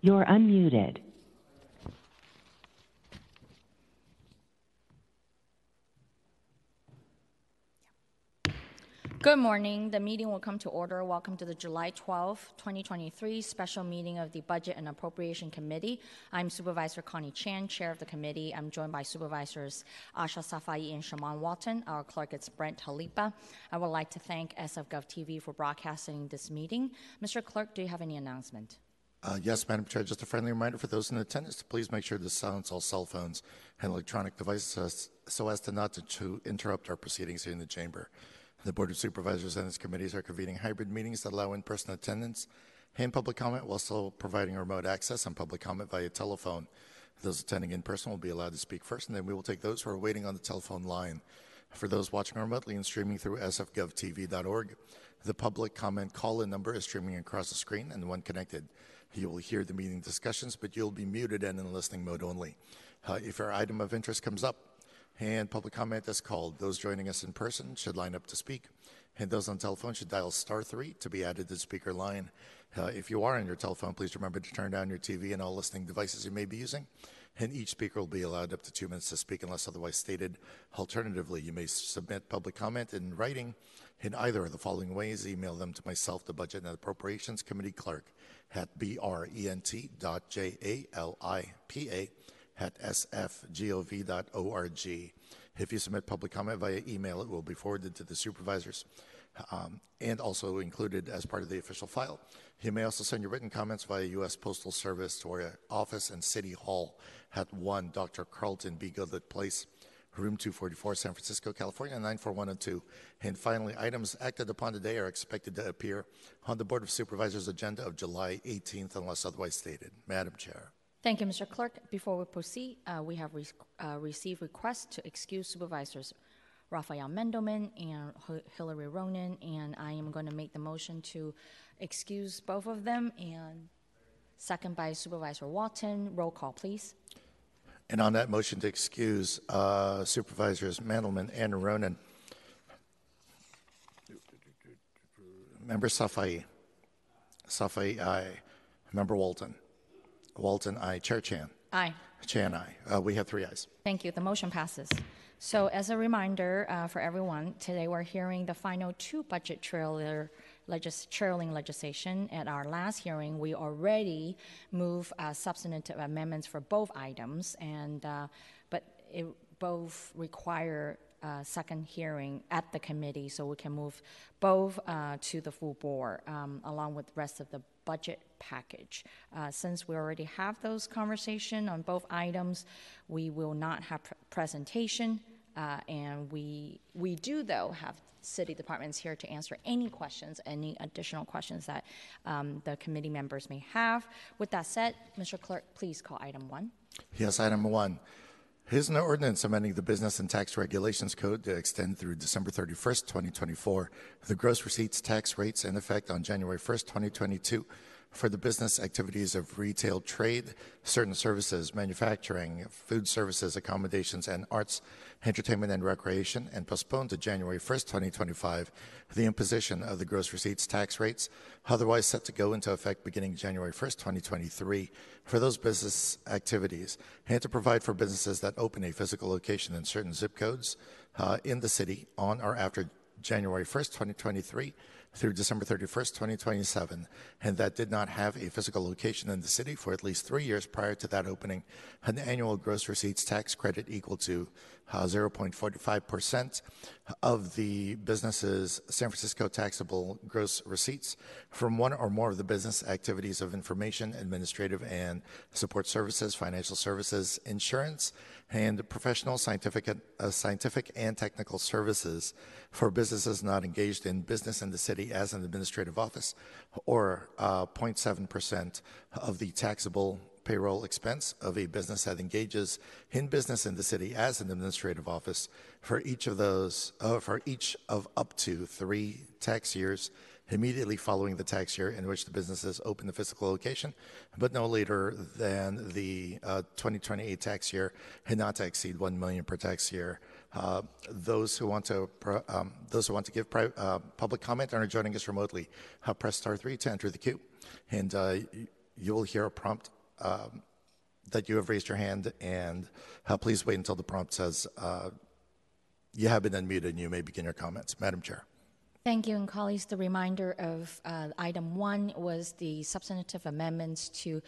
You're unmuted. Good morning. The meeting will come to order. Welcome to the July 12, 2023 special meeting of the Budget and Appropriation Committee. I'm Supervisor Connie Chan, Chair of the committee. I'm joined by Supervisors Ahsha Safai and Shamann Walton. Our clerk is Brent Jalipa. I would like to thank SFGov TV for broadcasting this meeting. Mr. Clerk, do you have any announcement? Uh, yes, Madam Chair, just a friendly reminder for those in attendance to please make sure to silence all cell phones and electronic devices so as to not to, to interrupt our proceedings here in the chamber. The Board of Supervisors and its committees are convening hybrid meetings that allow in-person attendance and public comment while still providing remote access and public comment via telephone. Those attending in person will be allowed to speak first, and then we will take those who are waiting on the telephone line. For those watching remotely and streaming through sfgovtv.org, the public comment call-in number is streaming across the screen, and when connected, you will hear the meeting discussions, but you'll be muted and in listening mode only. Uh, if your item of interest comes up, and public comment is called. Those joining us in person should line up to speak, and those on telephone should dial star three to be added to the speaker line. Uh, if you are on your telephone, please remember to turn down your TV and all listening devices you may be using. And each speaker will be allowed up to two minutes to speak unless otherwise stated. Alternatively, you may submit public comment in writing in either of the following ways. Email them to myself, the Budget and Appropriations Committee Clerk, at brent.jalipa at sfgov.org. If you submit public comment via email, it will be forwarded to the supervisors um, and also included as part of the official file. You may also send your written comments via U.S. Postal Service to our office and City Hall at 1 Dr. Carlton B. Goodlett Place, room 244, San Francisco, California, 94102. And finally, items acted upon today are expected to appear on the Board of Supervisors agenda of July 18th unless otherwise stated. Madam Chair. Thank you, Mr. Clerk. Before we proceed, uh, we have re- uh, received requests to excuse supervisors Rafael Mandelman and H- Hillary Ronen, and I am going to make the motion to excuse both of them. And second by Supervisor Walton. Roll call, please. And on that motion to excuse uh, Supervisors Mandelman and Ronen, Member Safai, Safai, aye. Member Walton. Walton, aye. Chair Chan. Aye. Chan, aye. Uh, we have three ayes. Thank you. The motion passes. So, as a reminder uh, for everyone, today we're hearing the final two budget trailer legis- trailing legislation. At our last hearing, we already moved uh, substantive amendments for both items, and uh, but it both require uh, second hearing at the committee, so we can move both uh, to the full board um, along with the rest of the budget package. Uh, since we already have those conversation on both items, we will not have pr- presentation, uh, and we we do though have city departments here to answer any questions, any additional questions that um, the committee members may have. With that said, Mr. Clerk, please call item one. Yes, item one. Here's an ordinance amending the Business and Tax Regulations Code to extend through December 31st, 2024, the gross receipts tax rates in effect on January 1st, 2022 for the business activities of retail trade, certain services, manufacturing, food services, accommodations, and arts, entertainment, and recreation, and postponed to January 1st, 2025, the imposition of the gross receipts tax rates, otherwise set to go into effect beginning January 1st, 2023, for those business activities, and to provide for businesses that open a physical location in certain zip codes uh, in the city on or after January 1st, 2023 through December 31st, 2027, and that did not have a physical location in the city for at least three years prior to that opening, an annual gross receipts tax credit equal to 0.45% of the business's San Francisco taxable gross receipts from one or more of the business activities of information, administrative, and support services, financial services, insurance, and professional, scientific, uh, scientific and technical services for businesses not engaged in business in the city as an administrative office, or uh, 0.7% of the taxable payroll expense of a business that engages in business in the city as an administrative office for each of those, uh, for each of up to three tax years immediately following the tax year in which the businesses open the physical location, but no later than the uh, 2028 tax year and not to exceed 1 million per tax year. Uh, those who want to um, those who want to give pri- uh, public comment and are joining us remotely, uh, press star three to enter the queue. And uh, you will hear a prompt um, that you have raised your hand, and uh, please wait until the prompt says uh, you have been unmuted and you may begin your comments. Madam Chair. Thank you, and colleagues. The reminder of uh, item one was the substantive amendments to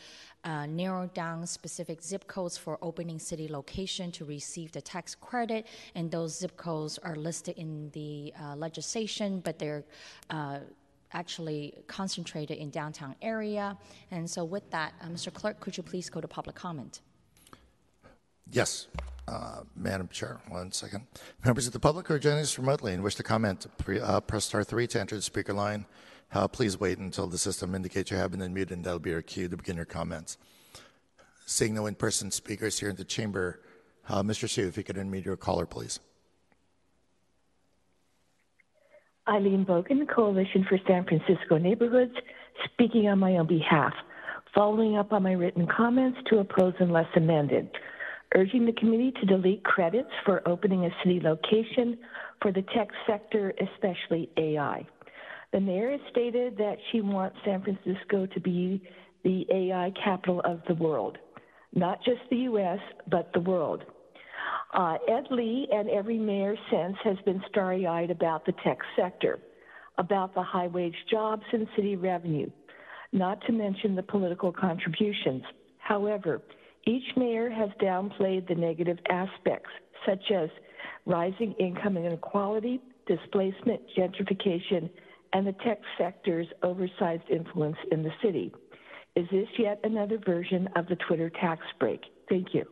uh, narrow down specific zip codes for opening city location to receive the tax credit, and those zip codes are listed in the uh, legislation, but they're uh, actually concentrated in downtown area. And so, with that, uh, Mr. Clerk, could you please go to public comment? Yes, uh, Madam Chair, one second. Members of the public who are joining us remotely and wish to comment, pre, uh, press star three to enter the speaker line. Uh, please wait until the system indicates you have been unmuted, and that'll be your cue to begin your comments. Seeing no in-person speakers here in the chamber, uh, Mr. Hsu, if you could unmute your caller, please. Eileen Boken, Coalition for San Francisco Neighborhoods, speaking on my own behalf, following up on my written comments to oppose unless amended, urging the committee to delete credits for opening a city location for the tech sector, especially AI. The mayor has stated that she wants San Francisco to be the AI capital of the world, not just the U.S., but the world. Uh, Ed Lee and every mayor since has been starry eyed about the tech sector, about the high wage jobs and city revenue, not to mention the political contributions. However, each mayor has downplayed the negative aspects, such as rising income inequality, displacement, gentrification, and the tech sector's oversized influence in the city. Is this yet another version of the Twitter tax break? Thank you.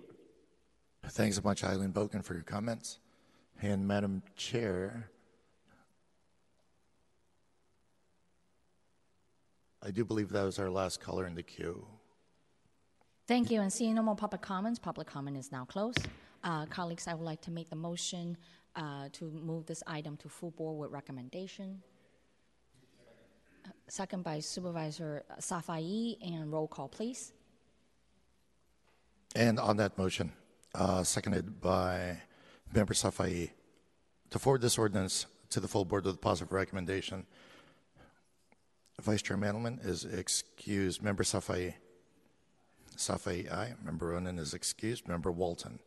Thanks so much, Eileen Boken, for your comments. And Madam Chair, I do believe that was our last caller in the queue. Thank you. And seeing no more public comments, public comment is now closed. Uh, colleagues, I would like to make the motion uh, to move this item to full board with recommendation. Uh, Second by Supervisor Safai, and roll call, please. And on that motion, uh, seconded by Member Safai, to forward this ordinance to the full board with a positive recommendation. Vice Chair Mandelman is excused. Member Safai. Safai, aye. Member Ronen is excused. Member Walton.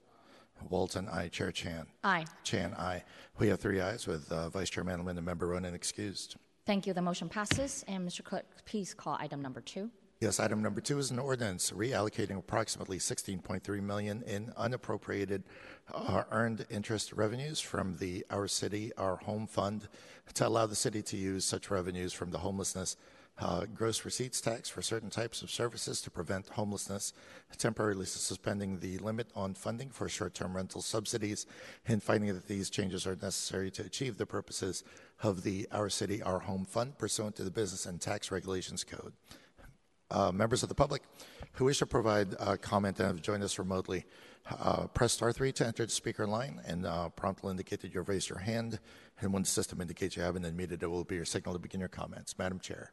Walton, aye. Chair Chan. Aye. Chan, aye. We have three ayes with uh, Vice Chair Mandelman and Member Ronen excused. Thank you. The motion passes. And Mr. Clerk, please call item number two. Yes, item number two is an ordinance reallocating approximately 16.3 million in unappropriated uh, earned interest revenues from the Our City, Our Home Fund to allow the city to use such revenues from the homelessness uh, gross receipts tax for certain types of services to prevent homelessness, temporarily suspending the limit on funding for short-term rental subsidies, and finding that these changes are necessary to achieve the purposes of the Our City, Our Home Fund pursuant to the Business and Tax Regulations Code uh, members of the public who wish to provide uh, comment and have joined us remotely, uh, press star three to enter the speaker line, and uh, prompt will indicate that you've raised your hand. And when the system indicates you haven't unmuted, it will be your signal to begin your comments. Madam Chair.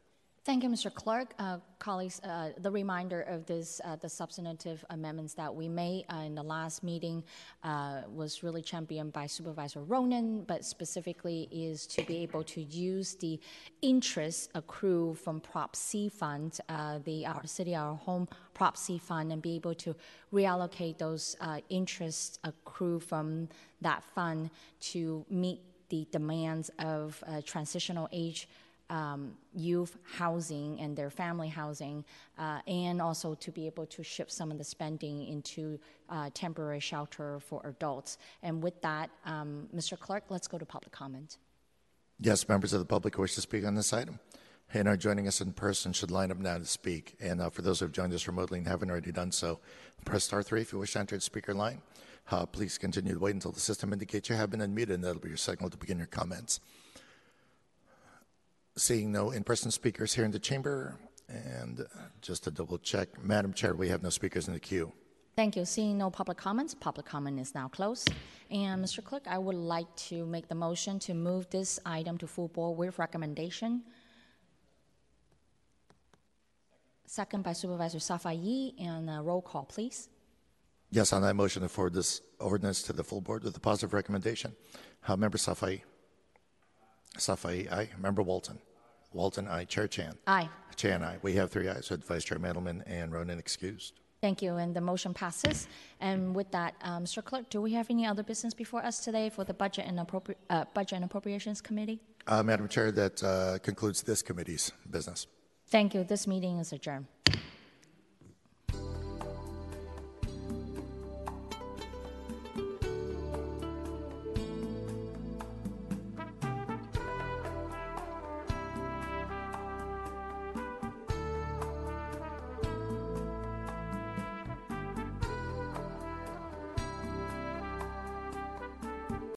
Thank you, Mr. Clark. Uh, colleagues, uh, the reminder of this, uh, the substantive amendments that we made uh, in the last meeting uh, was really championed by Supervisor Ronen, but specifically is to be able to use the interest accrued from Prop C fund, uh, the Our City, Our Home Prop C fund, and be able to reallocate those interests accrued from that fund to meet the demands of transitional age um, youth housing and their family housing, uh, and also to be able to shift some of the spending into uh, temporary shelter for adults. And with that, um, Mr. Clark, let's go to public comment. Yes, members of the public who wish to speak on this item and are joining us in person should line up now to speak. And uh, for those who have joined us remotely and haven't already done so, press star three if you wish to enter the speaker line. Uh, please continue to wait until the system indicates you have been unmuted, and that'll be your signal to begin your comments. Seeing no in-person speakers here in the chamber, and just to double check, Madam Chair, we have no speakers in the queue. Thank you. Seeing no public comments, public comment is now closed. And Mr. Clerk, I would like to make the motion to move this item to full board with recommendation. Second by Supervisor Safai, and uh, roll call, please. Yes, on that motion to forward this ordinance to the full board with a positive recommendation. Uh, Member Safai. Safai, aye. Member Walton. Walton, aye. Chair Chan. Aye. Chair and I. We have three ayes with Vice Chair Mandelman and Ronen excused. Thank you, and the motion passes. And with that, um, Mr. Clerk, do we have any other business before us today for the Budget and Appropri- uh, Budget and Appropriations Committee? Uh, Madam Chair, that uh, concludes this committee's business. Thank you. This meeting is adjourned.